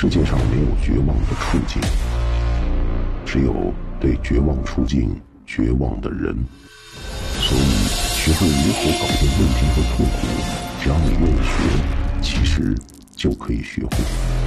世界上没有绝望的处境只有对绝望处境绝望的人。所以学会如何搞定问题和痛苦只要你愿意学其实就可以学会。